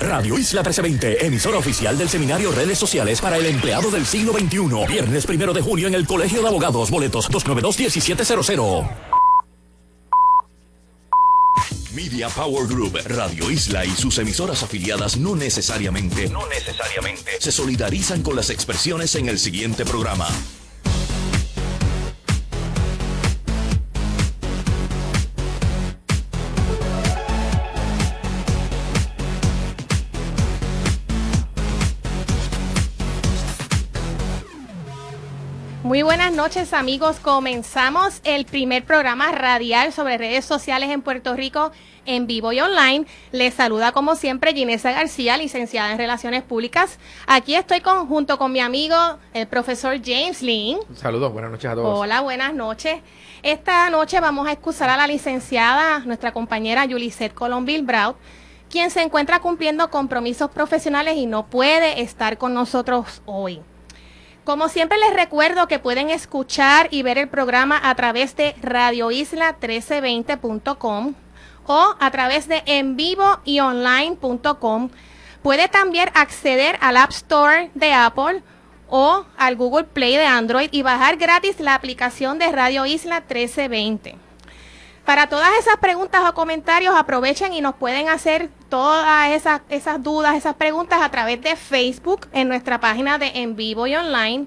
Radio Isla 1320, emisora oficial del seminario Redes Sociales para el empleado del siglo XXI. Viernes primero de junio en el Colegio de Abogados. Boletos 292-1700. Media Power Group, Radio Isla y sus emisoras afiliadas no necesariamente, no necesariamente se solidarizan con las expresiones en el siguiente programa. Muy buenas noches amigos, comenzamos el primer programa radial sobre redes sociales en Puerto Rico en vivo y online. Les saluda como siempre Ginesa García, licenciada en Relaciones Públicas. Aquí estoy con, junto con mi amigo el profesor James Lin. Saludos, buenas noches a todos. Hola, buenas noches. Esta noche vamos a excusar a la licenciada, nuestra compañera Yulisette Colombil Braut, quien se encuentra cumpliendo compromisos profesionales y no puede estar con nosotros hoy. Como siempre les recuerdo que pueden escuchar y ver el programa a través de radioisla1320.com o a través de en vivo y online.com. Puede también acceder al App Store de Apple o al Google Play de Android y bajar gratis la aplicación de Radio Isla 1320. Para todas esas preguntas o comentarios, aprovechen y nos pueden hacer todas esas, esas dudas, esas preguntas a través de Facebook en nuestra página de En Vivo y Online,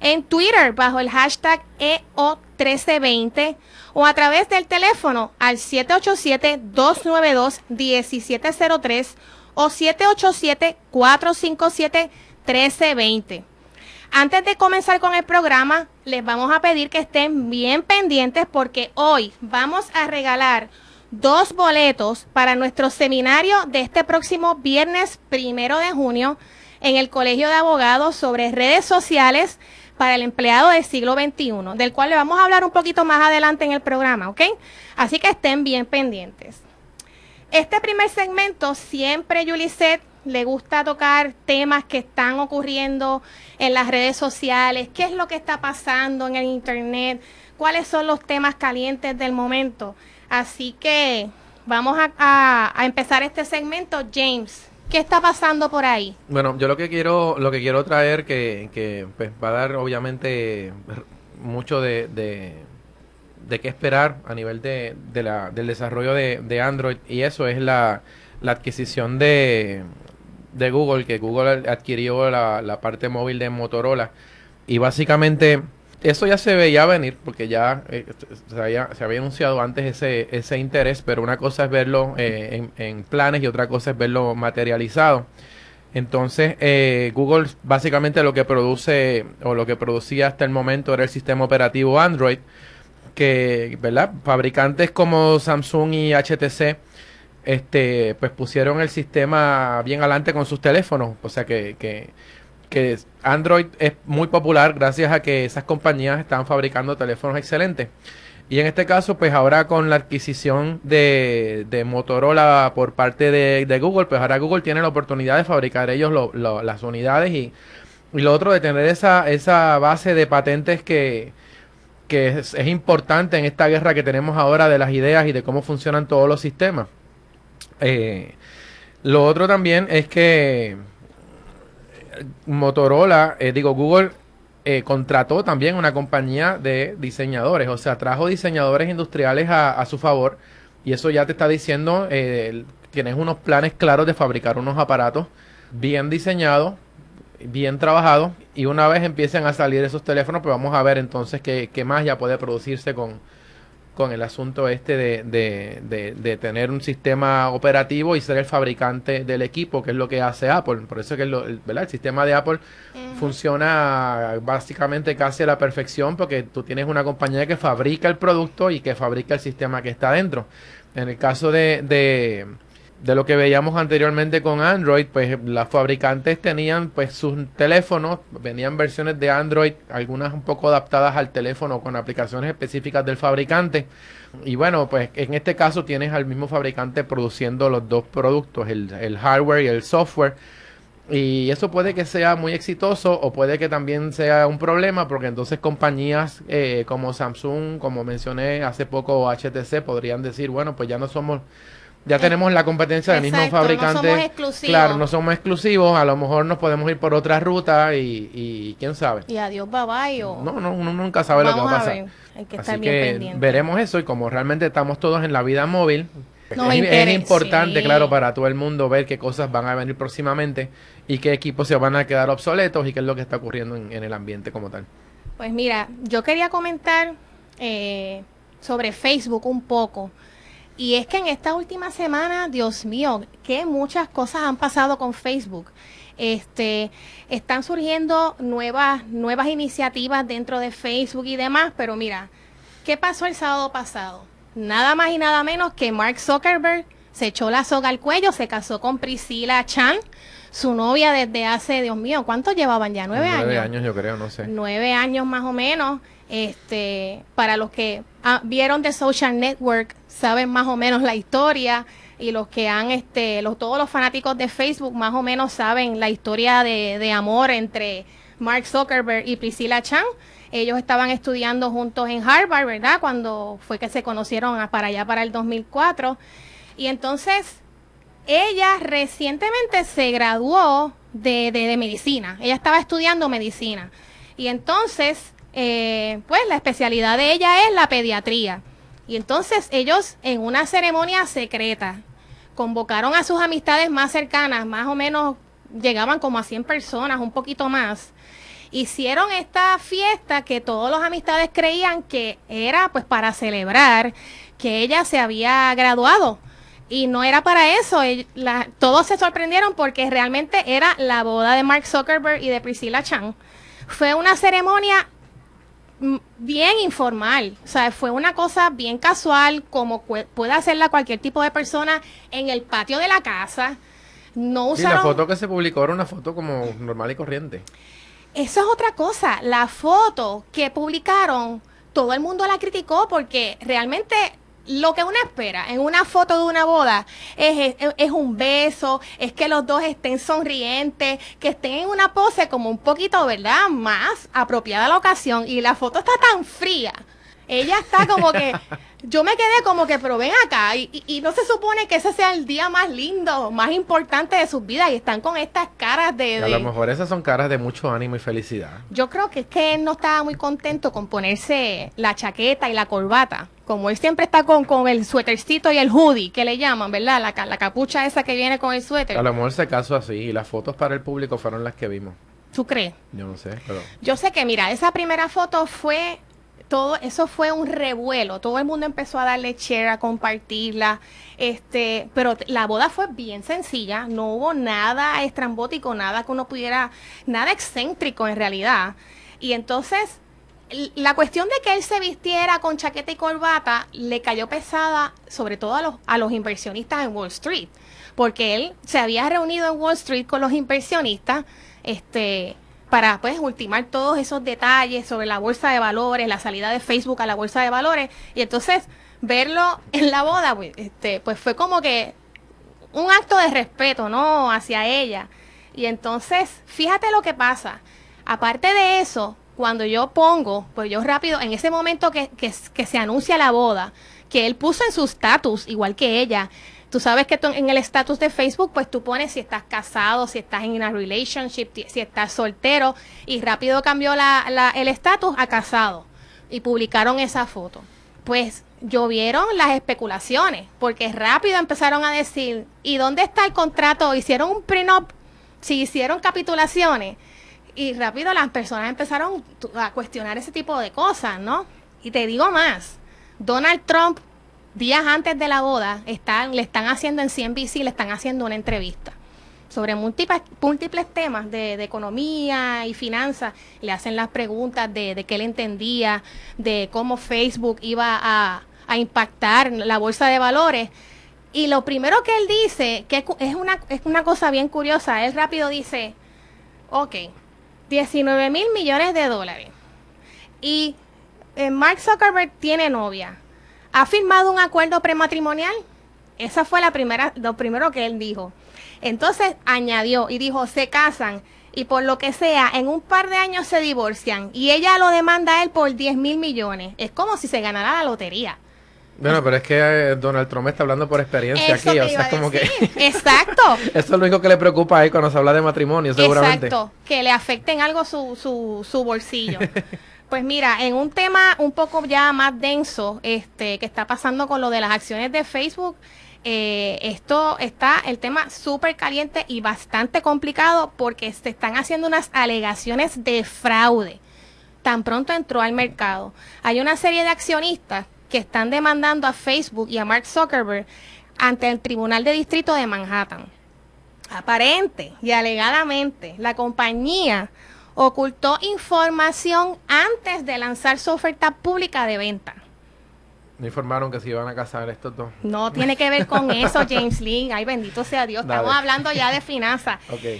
en Twitter bajo el hashtag EO1320 o a través del teléfono al 787-292-1703 o 787-457-1320. Antes de comenzar con el programa, les vamos a pedir que estén bien pendientes porque hoy vamos a regalar dos boletos para nuestro seminario de este próximo viernes primero de junio en el Colegio de Abogados sobre redes sociales para el empleado del siglo XXI, del cual le vamos a hablar un poquito más adelante en el programa, ¿ok? Así que estén bien pendientes. Este primer segmento siempre, Yulisette, le gusta tocar temas que están ocurriendo en las redes sociales, qué es lo que está pasando en el Internet, cuáles son los temas calientes del momento. Así que vamos a, empezar este segmento. James, ¿qué está pasando por ahí? Bueno, yo lo que quiero, lo que quiero traer, que, que pues, va a dar obviamente mucho de, de, qué esperar a nivel de, de la, del desarrollo de, de Android, y eso es la, la adquisición de, de Google, que Google adquirió la, parte móvil de Motorola. Y básicamente eso ya se veía venir, porque ya eh, se, había, anunciado antes ese, ese interés, pero una cosa es verlo eh, en, planes y otra cosa es verlo materializado. Entonces, eh, Google básicamente lo que produce o lo que producía hasta el momento era el sistema operativo Android, que, ¿verdad? Fabricantes como Samsung y HTC este, pues pusieron el sistema bien adelante con sus teléfonos. O sea que, que, Android es muy popular gracias a que esas compañías están fabricando teléfonos excelentes. Y en este caso, pues ahora con la adquisición de, de Motorola por parte de, Google, pues ahora Google tiene la oportunidad de fabricar ellos las unidades y, y, lo otro de tener esa, esa base de patentes que, que es importante en esta guerra que tenemos ahora de las ideas y de cómo funcionan todos los sistemas. Eh, lo otro también es que Motorola, eh, digo, Google eh, contrató también una compañía de diseñadores, o sea, trajo diseñadores industriales a, su favor y eso ya te está diciendo, tienes unos planes claros de fabricar unos aparatos bien diseñados, bien trabajados y una vez empiecen a salir esos teléfonos, pues vamos a ver entonces qué más ya puede producirse con, con el asunto este de, de, tener un sistema operativo y ser el fabricante del equipo, que es lo que hace Apple. Por eso que el, ¿verdad? el sistema de Apple funciona básicamente casi a la perfección porque tú tienes una compañía que fabrica el producto y que fabrica el sistema que está dentro. En el caso de de lo que veíamos anteriormente con Android, pues las fabricantes tenían pues sus teléfonos, venían versiones de Android, algunas un poco adaptadas al teléfono con aplicaciones específicas del fabricante. Y bueno, pues en este caso tienes al mismo fabricante produciendo los dos productos, el, hardware y el software. Y eso puede que sea muy exitoso o puede que también sea un problema porque entonces compañías eh, como Samsung, como mencioné hace poco, HTC, podrían decir, bueno, pues ya no somos ya tenemos la competencia del mismo Exacto, no fabricante. somos exclusivos. Claro, no somos exclusivos, a lo mejor nos podemos ir por otra ruta y, y quién sabe. Y adiós, bye bye. O... No, no, uno nunca sabe lo que Vamos va a a pasar. ver, hay que Así estar bien que pendiente. veremos eso y como realmente estamos todos en la vida móvil, Nos es, es importante, sí. claro, para todo el mundo ver qué cosas van a venir próximamente y qué equipos se van a quedar obsoletos y qué es lo que está ocurriendo en, en el ambiente como tal. Pues mira, yo quería comentar eh, sobre Facebook un poco. Y es que en esta última semana, Dios mío, que muchas cosas han pasado con Facebook. Este, están surgiendo nuevas, nuevas iniciativas dentro de Facebook y demás, pero mira, ¿qué pasó el sábado pasado? Nada más y nada menos que Mark Zuckerberg se echó la soga al cuello, se casó con Priscila Chan, su novia desde hace, Dios mío, ¿cuánto llevaban ya? ¿Nueve, Nueve años? años yo creo, no sé. nueve años más o menos. Este, para los que ah, vieron The Social Network, saben más o menos la historia y los que han, este, todos los fanáticos de Facebook más o menos saben la historia de, de amor entre Mark Zuckerberg y Priscilla Chan. Ellos estaban estudiando juntos en Harvard, ¿verdad? Cuando fue que se conocieron para allá, para el 2004. Y entonces, ella recientemente se graduó de, de- de medicina. Ella estaba estudiando medicina. Y entonces, eh, pues la especialidad de ella es la pediatría. Y entonces ellos en una ceremonia secreta convocaron a sus amistades más cercanas, más o menos llegaban como a 100 personas, un poquito más. Hicieron esta fiesta que todos los amistades creían que era pues para celebrar que ella se había graduado. Y no era para eso. la- todos se sorprendieron porque realmente era la boda de Mark Zuckerberg y de Priscilla Chan. Fue una ceremonia bien informal, o sea, fue una cosa bien casual, como puede hacerla cualquier tipo de persona en el patio de la casa. No Sí, la usaron. foto que se publicó era una foto como normal y corriente. Eso es otra cosa. La foto que publicaron, todo el mundo la criticó porque realmente lo que uno espera en una foto de una boda es, es, un beso, es que los dos estén sonrientes, que estén en una pose como un poquito, ¿verdad? Más apropiada a la ocasión. Y la foto está tan fría. Ella está como que, yo me quedé como que, pero ven acá, y, y- y no se supone que ese sea el día más lindo, más importante de sus vidas, y están con estas caras de... A lo mejor esas son caras de mucho ánimo y felicidad. yo creo que es que él no estaba muy contento con ponerse la chaqueta y la corbata. Como él siempre está con, con el suétercito y el hoodie, que le llaman, ¿verdad? La, la capucha esa que viene con el A suéter. lo mejor se casó así y las fotos para el público fueron las que vimos. ¿Tú crees? Yo no sé, pero... Yo sé que, mira, esa primera foto fue todo, eso fue un revuelo. Todo el mundo empezó a darle share, a compartirla. Este, pero la boda fue bien sencilla. No hubo nada estrambótico, nada que uno pudiera, nada excéntrico en realidad. Y entonces, la cuestión de que él se vistiera con chaqueta y corbata le cayó pesada, sobre todo a los, a los inversionistas en Wall Street. Porque él se había reunido en Wall Street con los inversionistas, este, para pues ultimar todos esos detalles sobre la bolsa de valores, la salida de Facebook a la bolsa de valores, y entonces verlo en la boda, pues, este, pues fue como que un acto de respeto, ¿no? Hacia ella. Y entonces, fíjate lo que pasa. Aparte de eso, cuando yo pongo, pues yo rápido, en ese momento que, que, que se anuncia la boda, que él puso en su status, igual que ella, tú sabes que en el status de Facebook, pues tú pones si estás casado, si estás en una relationship, ti- si estás soltero, y rápido cambió el estatus a casado, y publicaron esa foto. Pues llovieron las especulaciones, porque rápido empezaron a decir, ¿y dónde está el contrato? ¿Hicieron un prenup? Si hicieron capitulaciones. Y rápido las personas empezaron a cuestionar ese tipo de cosas, ¿no? Y te digo más, Donald Trump, días antes de la boda, le están haciendo en CNBC, le están haciendo una entrevista sobre múltiples, temas de, economía y finanzas. Le hacen las preguntas de, qué él entendía, de cómo Facebook iba a, impactar la bolsa de valores. Y lo primero que él dice, que es una, es una cosa bien curiosa, él rápido dice, ok, 19 mil millones de dólares. Y eh, Mark Zuckerberg tiene novia. ¿Ha firmado un acuerdo prematrimonial? Esa fue la primera, lo primero que él dijo. Entonces añadió y dijo, se casan y por lo que sea, en un par de años se divorcian y ella lo demanda a él por 10 mil millones. Es como si se ganara la lotería. Bueno, pero es que eh, Donald Trump está hablando por experiencia Eso aquí, o sea, como que. Exacto. eso es lo único que le preocupa a él cuando se habla de matrimonio, seguramente. Exacto, que le afecten algo su, su, su bolsillo. Pues mira, en un tema un poco ya más denso, este, que está pasando con lo de las acciones de Facebook, eh, esto está el tema súper caliente y bastante complicado porque se están haciendo unas alegaciones de fraude. Tan pronto entró al mercado. Hay una serie de accionistas que están demandando a Facebook y a Mark Zuckerberg ante el Tribunal de Distrito de Manhattan. Aparente y alegadamente, la compañía ocultó información antes de lanzar su oferta pública de venta. Me informaron que se iban a casar estos dos. No tiene que ver con eso, James Lee. Ay, bendito sea Dios. Dale. Estamos hablando ya de finanzas.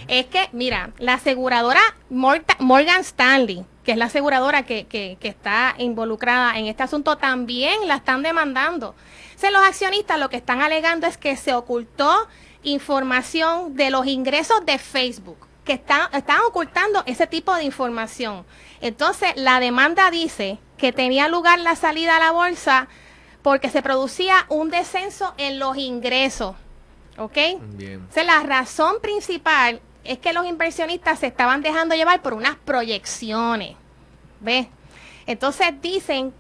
Es que, mira, la aseguradora Morgan Stanley, que es la aseguradora que, que- que está involucrada en este asunto, también la están demandando. Los accionistas lo que están alegando es que se ocultó información de los ingresos de Facebook, que están, están ocultando ese tipo de información. Entonces, la demanda dice que tenía lugar la salida a la bolsa porque se producía un descenso en los ingresos. ¿Ok? Bien. Entonces, la razón principal es que los inversionistas se estaban dejando llevar por unas proyecciones. ¿Ves? Entonces dicen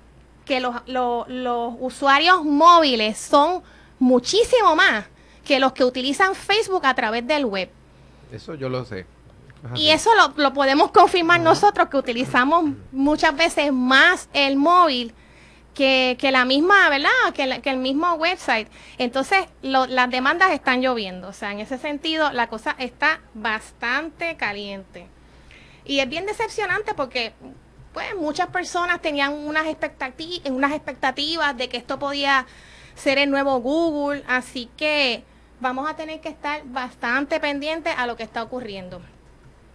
que los, los- los usuarios móviles son muchísimo más que los que utilizan Facebook a través del web. Eso yo lo sé. Y eso lo, lo podemos confirmar nosotros que utilizamos muchas veces más el móvil que, que la misma, ¿verdad? Que, la- que el mismo website. Entonces, lo- las demandas están lloviendo. O sea, en ese sentido, la cosa está bastante caliente. Y es bien decepcionante porque, pues, muchas personas tenían unas, expectati- unas expectativas de que esto podía ser el nuevo Google. Así que vamos a tener que estar bastante pendientes a lo que está ocurriendo.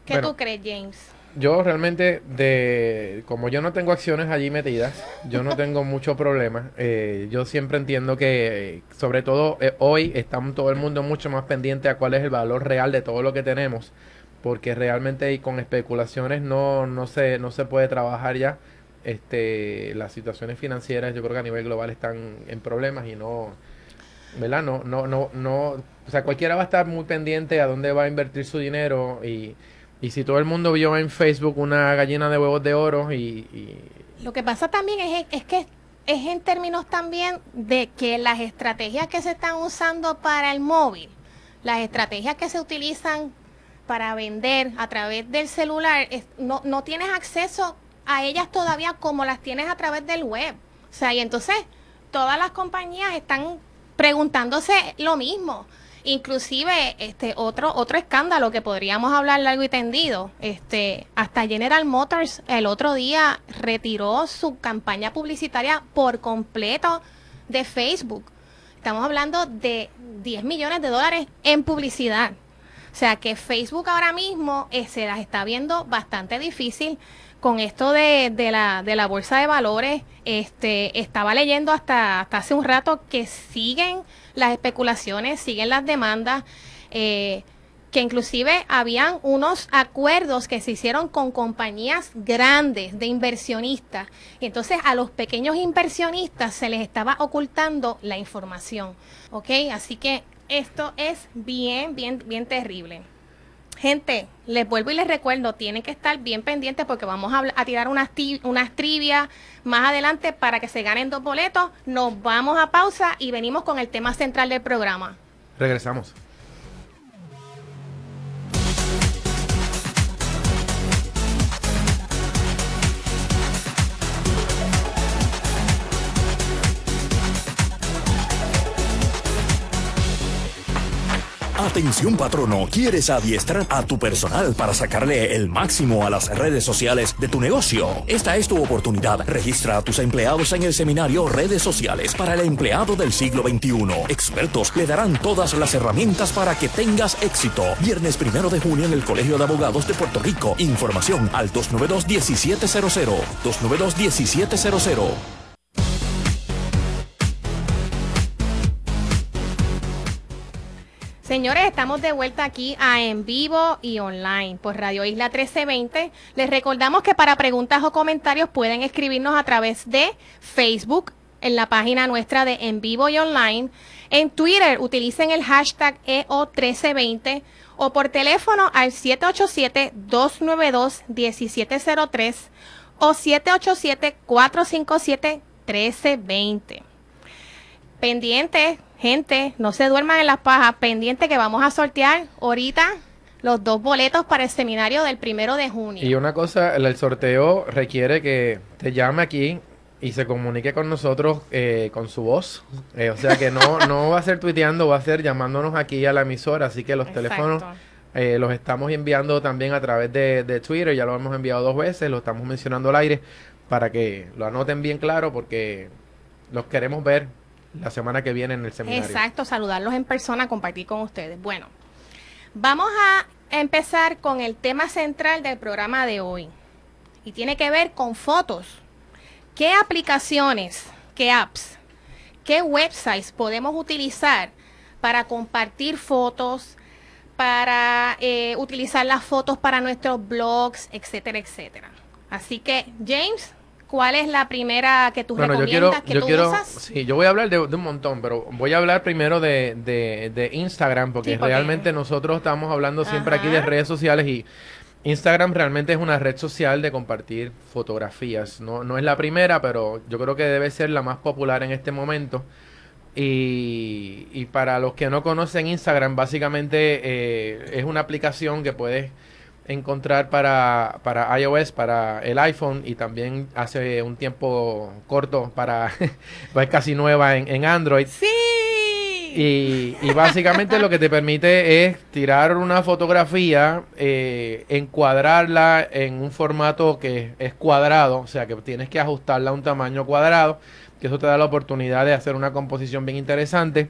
¿Qué Bueno. tú crees, James? Yo realmente, de como yo no tengo acciones allí metidas, yo no tengo mucho problema. Eh, yo siempre entiendo que, sobre todo eh, hoy, estamos todo el mundo mucho más pendiente a cuál es el valor real de todo lo que tenemos, porque realmente y con especulaciones no, no, se, no se puede trabajar ya. Este, las situaciones financieras, yo creo que a nivel global están en problemas y no, ¿verdad? No, no, no, no, o sea, cualquiera va a estar muy pendiente a dónde va a invertir su dinero y, y si todo el mundo vio en Facebook una gallina de huevos de oro y, Lo que pasa también es, es que es en términos también de que las estrategias que se están usando para el móvil, las estrategias que se utilizan para vender a través del celular, no, no tienes acceso a ellas todavía como las tienes a través del web. O sea, y entonces todas las compañías están preguntándose lo mismo. Inclusive, este otro otro escándalo que podríamos hablar largo y tendido, este hasta General Motors el otro día retiró su campaña publicitaria por completo de Facebook. Estamos hablando de 10 millones de dólares en publicidad. O sea que Facebook ahora mismo eh, se las está viendo bastante difícil con esto de, de la, de la bolsa de valores. Este, estaba leyendo hasta, hasta hace un rato que siguen las especulaciones, siguen las demandas, eh, que inclusive habían unos acuerdos que se hicieron con compañías grandes de inversionistas. Entonces a los pequeños inversionistas se les estaba ocultando la información. ¿Ok? Así que esto es bien, bien, bien terrible. Gente, les vuelvo y les recuerdo, tienen que estar bien pendientes porque vamos a, tirar unas, unas trivias más adelante para que se ganen dos boletos. Nos vamos a pausa y venimos con el tema central del programa. regresamos. Atención patrono, ¿quieres adiestrar a tu personal para sacarle el máximo a las redes sociales de tu negocio? Esta es tu oportunidad. Registra a tus empleados en el seminario Redes Sociales para el empleado del siglo XXI. Expertos le darán todas las herramientas para que tengas éxito. Viernes primero de junio en el Colegio de Abogados de Puerto Rico. Información al 292-1700. 292-1700. Señores, estamos de vuelta aquí a En Vivo y Online por Radio Isla 1320. Les recordamos que para preguntas o comentarios pueden escribirnos a través de Facebook, en la página nuestra de En Vivo y Online. En Twitter utilicen el hashtag EO1320 o por teléfono al 787-292-1703 o 787-457-1320. Pendiente, gente, no se duerman en las pajas, pendiente que vamos a sortear ahorita los dos boletos para el seminario del primero de junio. Y una cosa, el sorteo requiere que te llame aquí y se comunique con nosotros eh, con su voz. Eh, o sea que no, no va a ser tuiteando, va a ser llamándonos aquí a la emisora. Así que los teléfonos eh, los estamos enviando también a través de, de, Twitter. Ya lo hemos enviado dos veces, lo estamos mencionando al aire para que lo anoten bien claro porque los queremos ver la semana que viene en el seminario. Exacto, saludarlos en persona, compartir con ustedes. Bueno, vamos a empezar con el tema central del programa de hoy y tiene que ver con fotos. ¿Qué aplicaciones, qué apps, qué websites podemos utilizar para compartir fotos, para eh, utilizar las fotos para nuestros blogs, etcétera, etcétera? Así que, James, ¿Cuál es la primera que tú recomiendas que tú usas? Sí, yo voy a hablar de, un montón, pero voy a hablar primero de, de, Instagram, porque, realmente nosotros estamos hablando siempre aquí de redes sociales y Instagram realmente es una red social de compartir fotografías. No, no es la primera, pero yo creo que debe ser la más popular en este momento. Y, y para los que no conocen Instagram, básicamente eh, es una aplicación que puedes encontrar para, para iOS, para el iPhone y también hace un tiempo corto para, pues casi nueva en, en Android. Sí. Y, y, básicamente lo que te permite es tirar una fotografía, eh, encuadrarla en un formato que es cuadrado, o sea que tienes que ajustarla a un tamaño cuadrado, que eso te da la oportunidad de hacer una composición bien interesante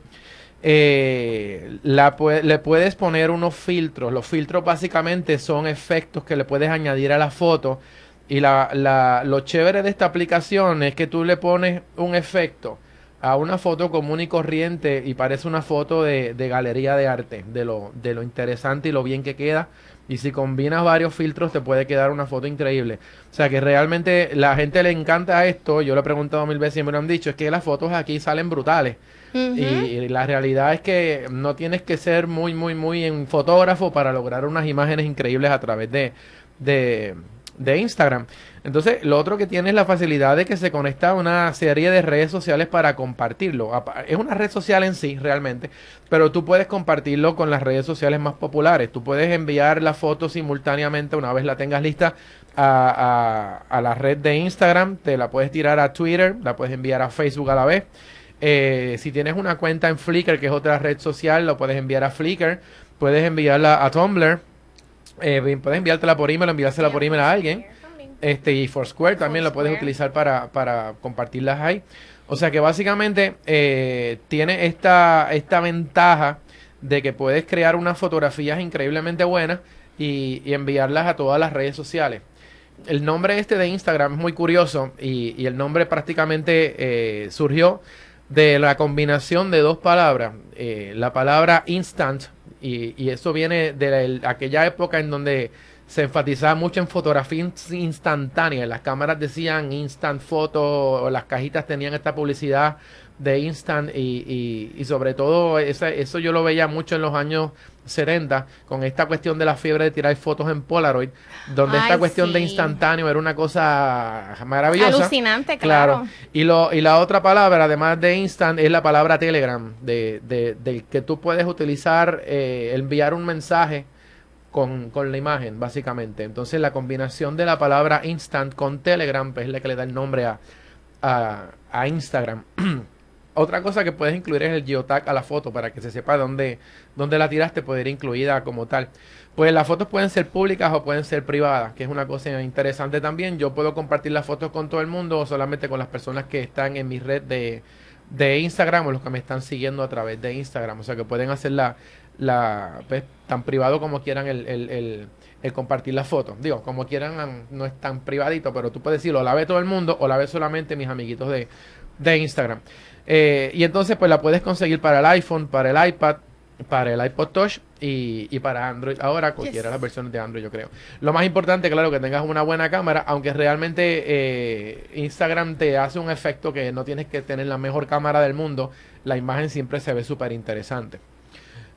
eh, le puedes poner unos filtros. Los filtros básicamente son efectos que le puedes añadir a la foto. Y la, la, lo chévere de esta aplicación es que tú le pones un efecto a una foto común y corriente y parece una foto de, de galería de arte, de lo, de lo interesante y lo bien que queda. Y si combinas varios filtros te puede quedar una foto increíble. O sea que realmente la gente le encanta esto. Yo lo he preguntado mil veces y me lo han dicho. Es que las fotos aquí salen brutales y, la realidad es que no tienes que ser muy, muy, muy en fotógrafo para lograr unas imágenes increíbles a través de, de, Instagram. Entonces, lo otro que tiene es la facilidad de que se conecta a una serie de redes sociales para compartirlo. Es una red social en sí, realmente, pero tú puedes compartirlo con las redes sociales más populares. Tú puedes enviar la foto simultáneamente una vez la tengas lista a, a, a la red de Instagram, te la puedes tirar a Twitter, la puedes enviar a Facebook a la vez. Eh, si tienes una cuenta en Flickr, que es otra red social, lo puedes enviar a Flickr. Puedes enviarla a Tumblr. Eh, puedes enviártela por email, enviársela por email a alguien. Este, y Foursquare también lo puedes utilizar para, para compartirlas ahí. O sea que básicamente eh, tiene esta, esta ventaja de que puedes crear unas fotografías increíblemente buenas y, enviarlas a todas las redes sociales. El nombre este de Instagram es muy curioso y, y el nombre prácticamente surgió de la combinación de dos palabras, eh, la palabra instant, y, y eso viene de aquella época en donde se enfatizaba mucho en fotografía instantánea. Las cámaras decían instant photo, o las cajitas tenían esta publicidad de instant y, y, sobre todo eso yo lo veía mucho en los años 70 con esta cuestión de la fiebre de tirar fotos en Polaroid, donde esta cuestión de instantáneo era una cosa maravillosa. Alucinante, claro. Y, lo, y la otra palabra, además de instant, es la palabra Telegram, de, de, que tú puedes utilizar, eh, enviar un mensaje con, con, la imagen, básicamente. Entonces la combinación de la palabra instant con Telegram pues, es la que le da el nombre a, a, a Instagram. Otra cosa que puedes incluir es el geotag a la foto para que se sepa dónde, dónde la tiraste, puede ir incluida como tal. Pues las fotos pueden ser públicas o pueden ser privadas, que es una cosa interesante también. Yo puedo compartir las fotos con todo el mundo o solamente con las personas que están en mi red de, de Instagram o los que me están siguiendo a través de Instagram. O sea que pueden hacerla la, pues, tan privado como quieran el, el, el, compartir las fotos. Digo, como quieran, no es tan privadito, pero tú puedes decirlo, la ve todo el mundo o la ve solamente mis amiguitos de, de Instagram. Eh, y entonces pues la puedes conseguir para el iPhone, para el iPad, para el iPod Touch y, para Android. Ahora, cualquiera de las versiones de Android, yo creo. Lo más importante, claro, que tengas una buena cámara, aunque realmente eh, Instagram te hace un efecto que no tienes que tener la mejor cámara del mundo. La imagen siempre se ve súper interesante.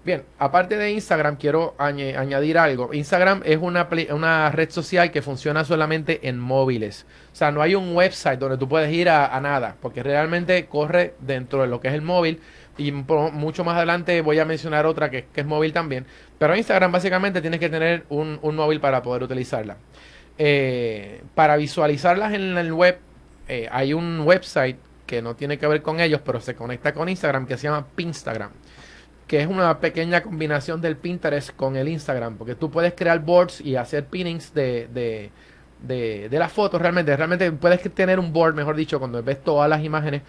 Bien, aparte de Instagram, quiero añadir algo. Instagram es una, red social que funciona solamente en móviles. O sea, no hay un website donde tú puedes ir a, nada, porque realmente corre dentro de lo que es el móvil. Y mucho más adelante voy a mencionar otra que, es móvil también. Pero Instagram básicamente tienes que tener un, móvil para poder utilizarla. Eh, para visualizarlas en el web, eh, hay un website que no tiene que ver con ellos, pero se conecta con Instagram que se llama Pinstagram que es una pequeña combinación del Pinterest con el Instagram, porque tú puedes crear boards y hacer pinnings de, de, de, las fotos realmente. Realmente puedes tener un board, mejor dicho, cuando ves todas las imágenes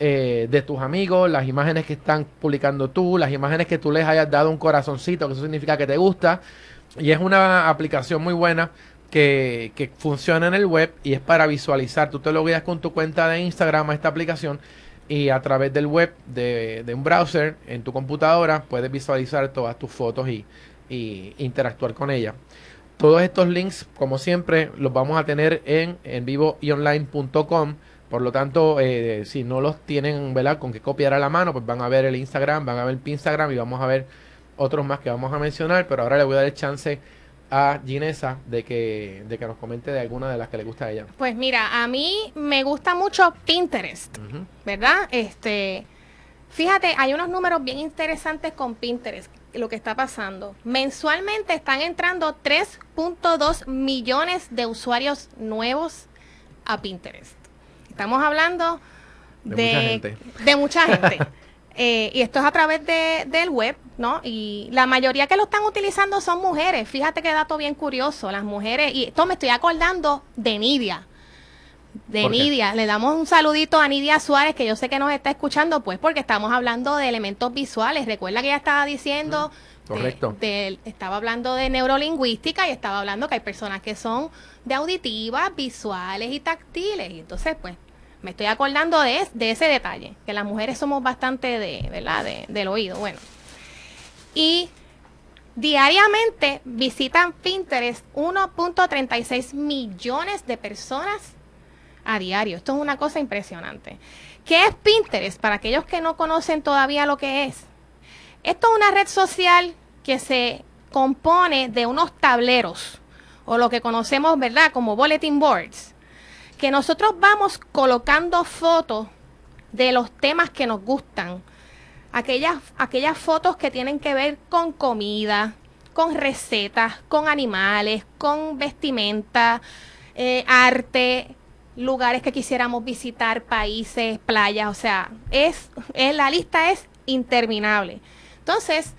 eh, de tus amigos, las imágenes que están publicando tú, las imágenes que tú les hayas dado un corazoncito, que eso significa que te gusta. Y es una aplicación muy buena que, que funciona en el web y es para visualizar. Tú te lo guías con tu cuenta de Instagram a esta aplicación y a través del web de, un browser en tu computadora puedes visualizar todas tus fotos y, interactuar con ellas. Todos estos links, como siempre, los vamos a tener en, en vivo y online.com. Por lo tanto, eh, si no los tienen ¿verdad? con que copiar a la mano, pues van a ver el Instagram, van a ver el Instagram y vamos a ver otros más que vamos a mencionar. Pero ahora le voy a dar el chance a Ginesa de que, de que nos comente de alguna de las que le gusta a ella. Pues mira, a mí me gusta mucho Pinterest, ¿verdad? Este, fíjate, hay unos números bien interesantes con Pinterest, lo que está pasando. Mensualmente están entrando 3.2 millones de usuarios nuevos a Pinterest. Estamos hablando de, de mucha gente. De mucha gente. Eh, y esto es a través de, del web, ¿no? Y la mayoría que lo están utilizando son mujeres. Fíjate qué dato bien curioso. Las mujeres, y esto me estoy acordando de Nidia. De Nidia. Le damos un saludito a Nidia Suárez, que yo sé que nos está escuchando, pues porque estamos hablando de elementos visuales. Recuerda que ella estaba diciendo. correcto. estaba hablando de neurolingüística y estaba hablando que hay personas que son de auditivas, visuales y táctiles. Y entonces, pues, me estoy acordando de, ese detalle, que las mujeres somos bastante de, ¿verdad? De, del oído. Bueno. Y diariamente visitan Pinterest 1.36 millones de personas a diario. Esto es una cosa impresionante. ¿Qué es Pinterest? Para aquellos que no conocen todavía lo que es. Esto es una red social que se compone de unos tableros o lo que conocemos, ¿verdad? Como bulletin boards que nosotros vamos colocando fotos de los temas que nos gustan. Aquellas, aquellas fotos que tienen que ver con comida, con recetas, con animales, con vestimenta, eh, arte, lugares que quisiéramos visitar, países, playas, o sea, es, es la lista es interminable. Entonces,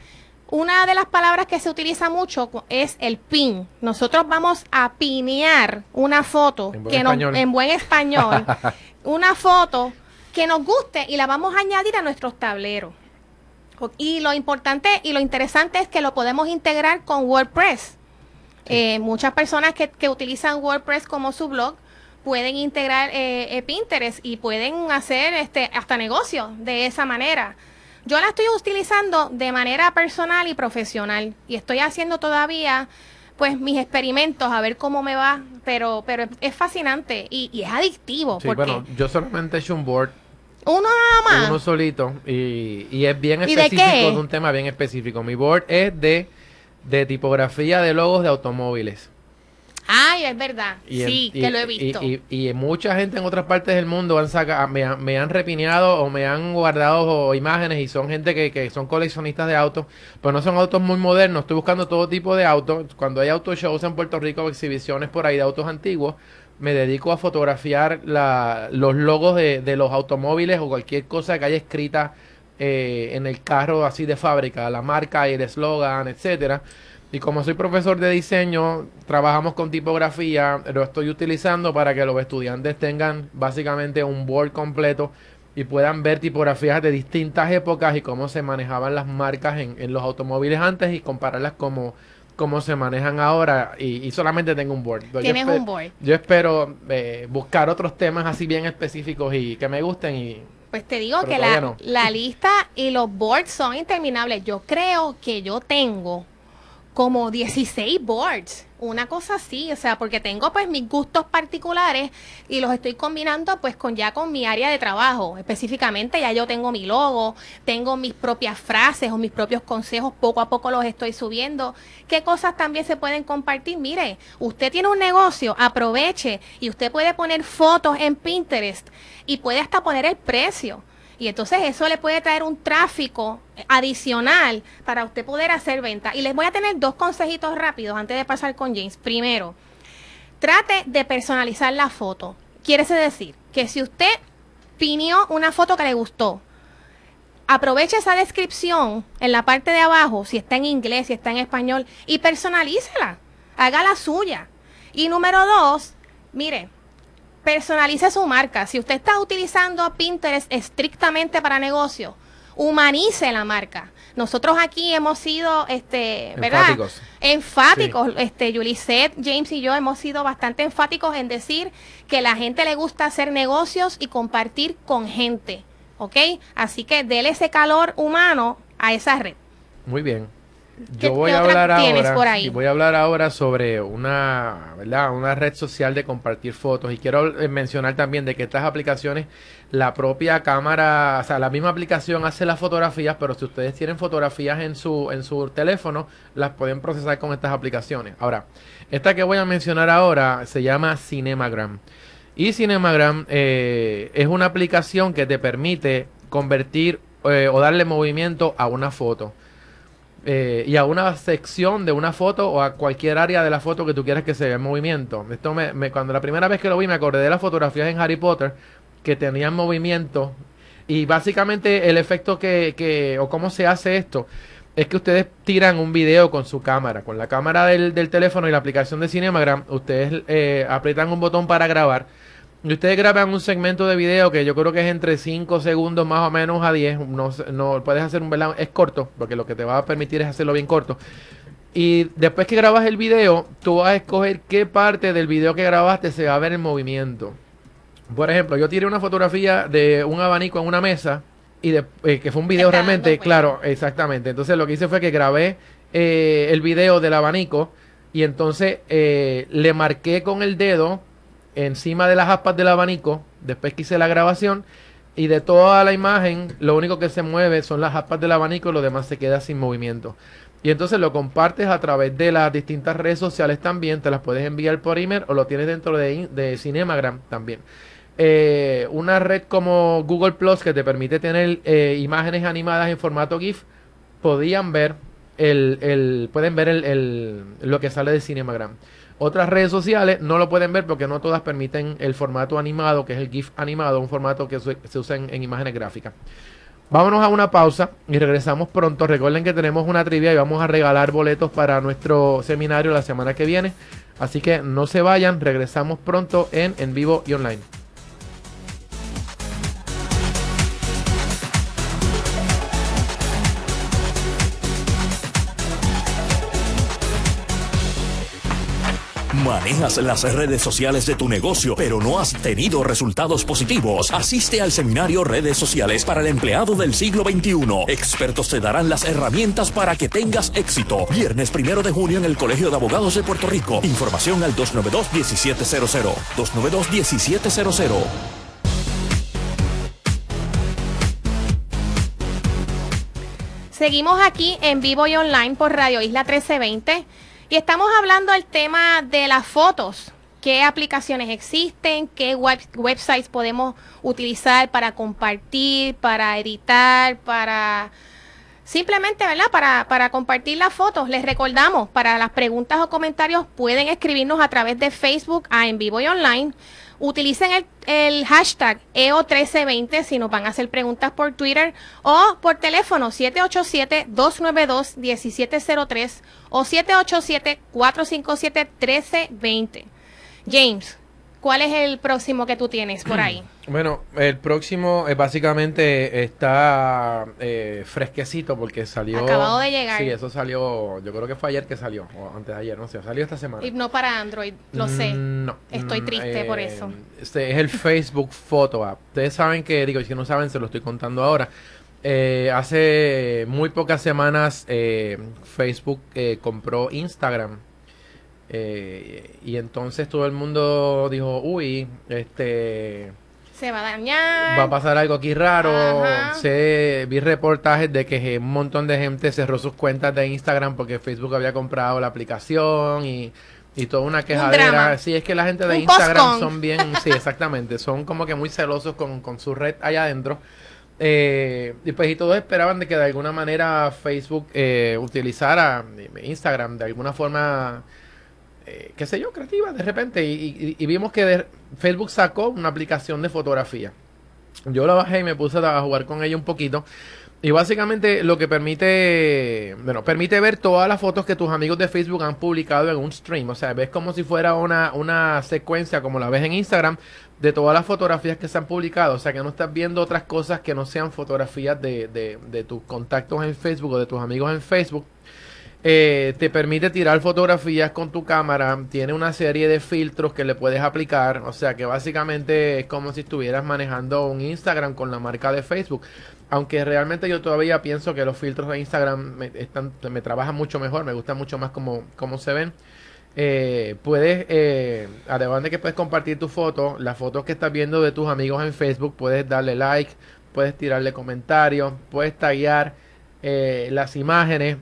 una de las palabras que se utiliza mucho es el pin. Nosotros vamos a pinear una foto en buen, que español. en buen español, una foto que nos guste y la vamos a añadir a nuestros tableros. Y lo importante y lo interesante es que lo podemos integrar con WordPress. Eh, muchas personas que, utilizan WordPress como su blog pueden integrar eh, eh, Pinterest y pueden hacer este hasta negocios de esa manera. Yo la estoy utilizando de manera personal y profesional y estoy haciendo todavía pues mis experimentos a ver cómo me va, pero pero es fascinante y, es adictivo. Sí, bueno, yo solamente he hecho un board. Uno nada más. Uno solito y, y es bien específico de, un tema bien específico. Mi board es de, de tipografía de logos de automóviles. Ay, es verdad. sí, que lo he visto. Y, mucha gente en otras partes del mundo han sacado, me, me, han repineado o me han guardado imágenes y son gente que, que son coleccionistas de autos, pero no son autos muy modernos. Estoy buscando todo tipo de autos. Cuando hay auto shows en Puerto Rico, exhibiciones por ahí de autos antiguos, me dedico a fotografiar la, los logos de, de los automóviles o cualquier cosa que haya escrita eh, en el carro así de fábrica, la marca y el eslogan, etcétera y como soy profesor de diseño, trabajamos con tipografía, lo estoy utilizando para que los estudiantes tengan básicamente un board completo y puedan ver tipografías de distintas épocas y cómo se manejaban las marcas en, los automóviles antes y compararlas como cómo se manejan ahora y, solamente tengo un board. Tienes un board. Yo espero eh, buscar otros temas así bien específicos y que me gusten y Pues te digo que la, no. la lista y los boards son interminables. Yo creo que yo tengo como 16 boards, una cosa así, o sea, porque tengo pues mis gustos particulares y los estoy combinando pues con ya con mi área de trabajo. Específicamente ya yo tengo mi logo, tengo mis propias frases o mis propios consejos, poco a poco los estoy subiendo. ¿Qué cosas también se pueden compartir? Mire, usted tiene un negocio, aproveche y usted puede poner fotos en Pinterest y puede hasta poner el precio. Y entonces eso le puede traer un tráfico adicional para usted poder hacer venta. Y les voy a tener dos consejitos rápidos antes de pasar con James. Primero, trate de personalizar la foto. Quiere decir que si usted pidió una foto que le gustó, aproveche esa descripción en la parte de abajo, si está en inglés, si está en español, y personalícela. Haga la suya. Y número dos, mire, personalice su marca. Si usted está utilizando Pinterest estrictamente para negocio, humanice la marca. Nosotros aquí hemos sido, este, ¿verdad? Enfáticos. Enfáticos. Este, Yulisette, James y yo hemos sido bastante enfáticos en decir que la gente le gusta hacer negocios y compartir con gente. ¿Ok? Así que dele ese calor humano a esa red. Muy bien. ¿Qué- Yo voy a hablar ahora por ahí? y voy a hablar ahora sobre una, ¿verdad? Una red social de compartir fotos y quiero eh, mencionar también de que estas aplicaciones la propia cámara, o sea, la misma aplicación hace las fotografías, pero si ustedes tienen fotografías en su en su teléfono, las pueden procesar con estas aplicaciones. Ahora, esta que voy a mencionar ahora se llama Cinemagram. Y Cinemagram eh, es una aplicación que te permite convertir eh, o darle movimiento a una foto eh, y a una sección de una foto o a cualquier área de la foto que tú quieras que se vea en movimiento. Esto me, me- cuando la primera vez que lo vi me acordé de las fotografías en Harry Potter que tenían movimiento y básicamente el efecto que, que o cómo se hace esto es que ustedes tiran un video con su cámara, con la cámara del, del teléfono y la aplicación de Cinemagram, ustedes eh, aprietan un botón para grabar y ustedes graban un segmento de video que yo creo que es entre 5 segundos más o menos a 10. No, no puedes hacer un ¿verdad? es corto, porque lo que te va a permitir es hacerlo bien corto. Y después que grabas el video, tú vas a escoger qué parte del video que grabaste se va a ver en movimiento. Por ejemplo, yo tiré una fotografía de un abanico en una mesa y de, eh, que fue un video realmente, claro, exactamente. Entonces lo que hice fue que grabé eh, el video del abanico y entonces eh, le marqué con el dedo encima de las aspas del abanico, después que hice la grabación, y de toda la imagen, lo único que se mueve son las aspas del abanico lo demás se queda sin movimiento. Y entonces lo compartes a través de las distintas redes sociales también, te las puedes enviar por email o lo tienes dentro de, de Cinemagram también. Eh, una red como Google Plus que te permite tener eh, imágenes animadas en formato GIF, podían ver el, el- pueden ver el, el- lo que sale de Cinemagram. Otras redes sociales no lo pueden ver porque no todas permiten el formato animado, que es el GIF animado, un formato que se, usa en, en imágenes gráficas. Vámonos a una pausa y regresamos pronto. Recuerden que tenemos una trivia y vamos a regalar boletos para nuestro seminario la semana que viene. Así que no se vayan, regresamos pronto en En Vivo y Online. Manejas las redes sociales de tu negocio, pero no has tenido resultados positivos. Asiste al seminario Redes Sociales para el empleado del siglo XXI. Expertos te darán las herramientas para que tengas éxito. Viernes primero de junio en el Colegio de Abogados de Puerto Rico. Información al 292-1700. 292-1700. Seguimos aquí en vivo y online por Radio Isla 1320 y estamos hablando del tema de las fotos. ¿Qué aplicaciones existen? ¿Qué web- websites podemos utilizar para compartir, para editar, para simplemente, ¿verdad? Para, para compartir las fotos. Les recordamos, para las preguntas o comentarios pueden escribirnos a través de Facebook a En Vivo y Online. Utilicen el, hashtag E EO1320 si nos van a hacer preguntas por Twitter o por teléfono 787-292-1703 o 787-457-1320. James, ¿Cuál es el próximo que tú tienes por ahí? Bueno, el próximo eh, básicamente está eh, fresquecito porque salió... Acabado de llegar. Sí, eso salió, yo creo que fue ayer que salió, o antes de ayer, no sé, salió esta semana. Y no para Android, lo sé. Mm, No. Estoy Mm, triste por eh, eso. Este es el Facebook Photo App. Ustedes saben que, digo, si no saben, se lo estoy contando ahora. Eh, hace muy pocas semanas eh, Facebook eh, compró Instagram. Eh, y entonces todo el mundo dijo, uy, este Se va a dañar. va a pasar algo aquí raro. Ajá. Se, vi reportajes de que un montón de gente cerró sus cuentas de Instagram porque Facebook había comprado la aplicación y, y toda una quejadera. drama. Sí, es que la gente de Un Instagram postcon. son bien, sí, exactamente, son como que muy celosos con, con su red allá adentro. Eh, y pues y todos esperaban de que de alguna manera Facebook eh, utilizara eh, Instagram de alguna forma eh, qué sé yo, creativa de repente. Y, y- vimos que Facebook sacó una aplicación de fotografía. Yo la bajé y me puse a jugar con ella un poquito. Y básicamente lo que permite, bueno, permite ver todas las fotos que tus amigos de Facebook han publicado en un stream. O sea, ves como si fuera una, una secuencia, como la ves en Instagram, de todas las fotografías que se han publicado. O sea, que no estás viendo otras cosas que no sean fotografías de, de, de tus contactos en Facebook o de tus amigos en Facebook. Eh, te permite tirar fotografías con tu cámara, tiene una serie de filtros que le puedes aplicar, o sea que básicamente es como si estuvieras manejando un Instagram con la marca de Facebook. Aunque realmente yo todavía pienso que los filtros de Instagram me, trabajan mucho mejor, me gusta mucho más como, como se ven. Eh, puedes, eh, además de que puedes compartir tu foto, las fotos que estás viendo de tus amigos en Facebook, puedes darle like, puedes tirarle comentarios, puedes taguear eh, las imágenes.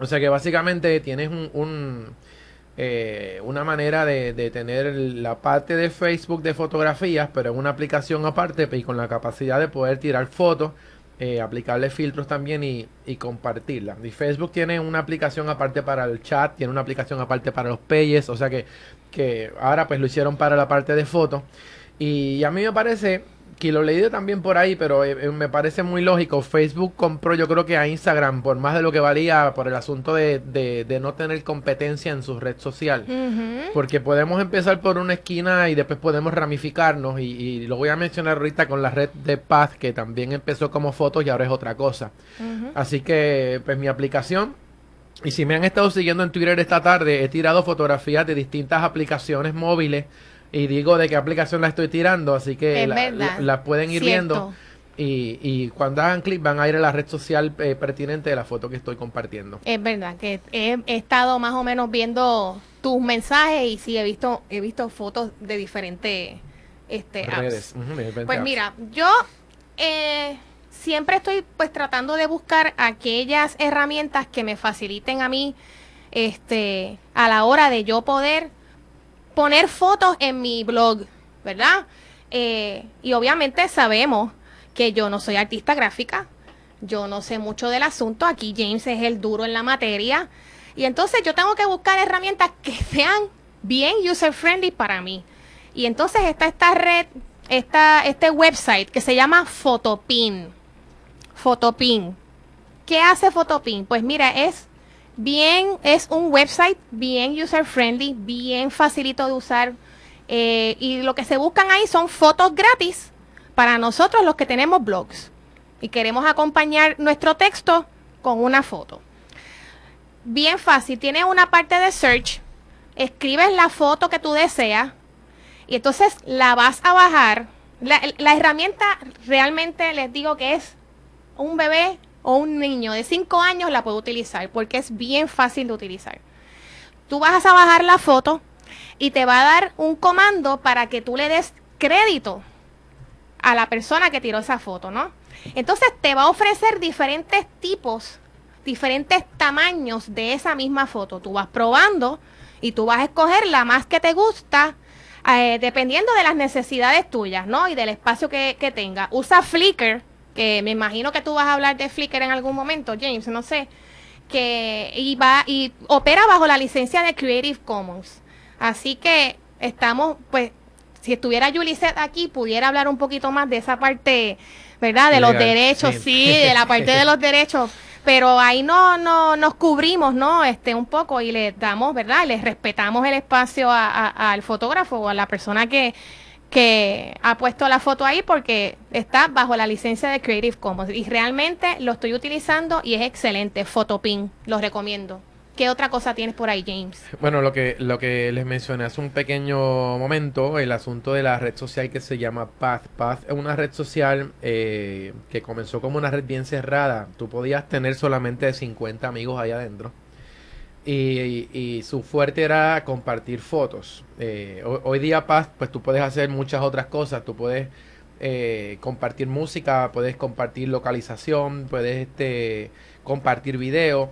O sea que básicamente tienes un, un, eh, una manera de, tener la parte de Facebook de fotografías, pero en una aplicación aparte y con la capacidad de poder tirar fotos, eh, aplicarle filtros también y, y compartirla. Y Facebook tiene una aplicación aparte para el chat, tiene una aplicación aparte para los pages, o sea que, que ahora pues lo hicieron para la parte de fotos. Y a mí me parece que lo he leído también por ahí, pero eh, eh, me parece muy lógico. Facebook compró yo creo que a Instagram por más de lo que valía por el asunto de, de, de no tener competencia en su red social. Porque podemos empezar por una esquina y después podemos ramificarnos. Y, y lo voy a mencionar ahorita con la red de Paz, que también empezó como fotos y ahora es otra cosa. Así que, pues mi aplicación. Y si me han estado siguiendo en Twitter esta tarde, he tirado fotografías de distintas aplicaciones móviles. Y digo de qué aplicación la estoy tirando, así que la, verdad. la- la pueden ir Cierto. viendo. Y, y cuando hagan clic van a ir a la red social eh, pertinente de la foto que estoy compartiendo. Es verdad que he, he estado más o menos viendo tus mensajes y sí he visto he visto fotos de diferentes este apps. Redes. Pues apps. mira, yo eh, siempre estoy pues tratando de buscar aquellas herramientas que me faciliten a mí este a la hora de yo poder poner fotos en mi blog, ¿verdad? Eh, y obviamente sabemos que yo no soy artista gráfica, yo no sé mucho del asunto, aquí James es el duro en la materia, y entonces yo tengo que buscar herramientas que sean bien user friendly para mí. Y entonces está esta red, esta, este website que se llama Photopin. Photopin. ¿Qué hace Photopin? Pues mira, es bien, es un website bien user friendly, bien facilito de usar. eh, y lo que se buscan ahí son fotos gratis para nosotros los que tenemos blogs y queremos acompañar nuestro texto con una foto. Bien fácil, tiene una parte de search, escribes la foto que tú deseas y entonces la vas a bajar. La, la herramienta realmente les digo que es un bebé o un niño de 5 años la puede utilizar porque es bien fácil de utilizar. Tú vas a bajar la foto y te va a dar un comando para que tú le des crédito a la persona que tiró esa foto, ¿no? Entonces te va a ofrecer diferentes tipos, diferentes tamaños de esa misma foto. Tú vas probando y tú vas a escoger la más que te gusta, eh, dependiendo de las necesidades tuyas, ¿no? Y del espacio que, que tenga. Usa Flickr, que me imagino que tú vas a hablar de Flickr en algún momento, James, no sé, que y va y opera bajo la licencia de Creative Commons. Así que estamos, pues, si estuviera Yuliset aquí, pudiera hablar un poquito más de esa parte, ¿verdad? De los derechos, sí. sí, de la parte de los derechos. pero ahí no, no nos cubrimos, ¿no? Este, un poco y le damos, ¿verdad? les respetamos el espacio al fotógrafo o a la persona que, que ha puesto la foto ahí porque está bajo la licencia de Creative Commons y realmente lo estoy utilizando y es excelente, Photopin, lo recomiendo. ¿Qué otra cosa tienes por ahí, James? Bueno, lo que, lo que les mencioné hace un pequeño momento, el asunto de la red social que se llama Path. Path es una red social eh, que comenzó como una red bien cerrada. Tú podías tener solamente 50 amigos ahí adentro. Y, su fuerte era compartir fotos. Eh, hoy, día Path, pues tú puedes hacer muchas otras cosas. Tú puedes eh, compartir música, puedes compartir localización, puedes este, compartir video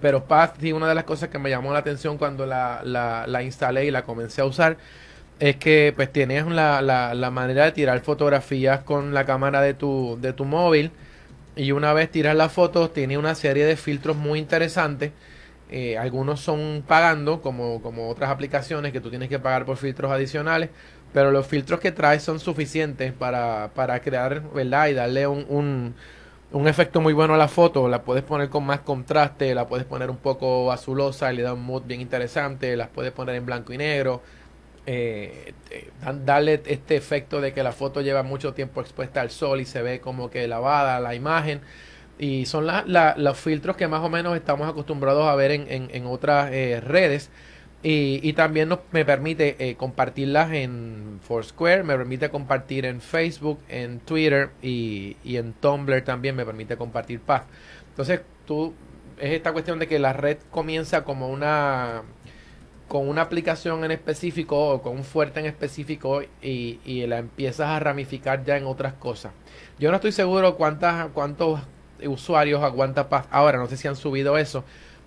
pero Path, sí, una de las cosas que me llamó la atención cuando la, la, instalé y la comencé a usar es que pues tienes la, la, manera de tirar fotografías con la cámara de tu, de tu móvil y una vez tiras las fotos tiene una serie de filtros muy interesantes. Eh, algunos son pagando, como, como otras aplicaciones que tú tienes que pagar por filtros adicionales, pero los filtros que traes son suficientes para, para crear, ¿verdad? Y darle un un efecto muy bueno a la foto, la puedes poner con más contraste, la puedes poner un poco azulosa y le da un mood bien interesante, las puedes poner en blanco y negro, eh, eh, darle este efecto de que la foto lleva mucho tiempo expuesta al sol y se ve como que lavada la imagen. Y son los filtros que más o menos estamos acostumbrados a ver en, en, otras eh, redes. Y, también nos, me permite eh, compartirlas en Foursquare, me permite compartir en Facebook, en Twitter y, en Tumblr también me permite compartir Path. Entonces, tú, es esta cuestión de que la red comienza como una con una aplicación en específico o con un fuerte en específico y, y la empiezas a ramificar ya en otras cosas. Yo no estoy seguro cuántas, cuántos usuarios aguanta Path ahora, no sé si han subido eso,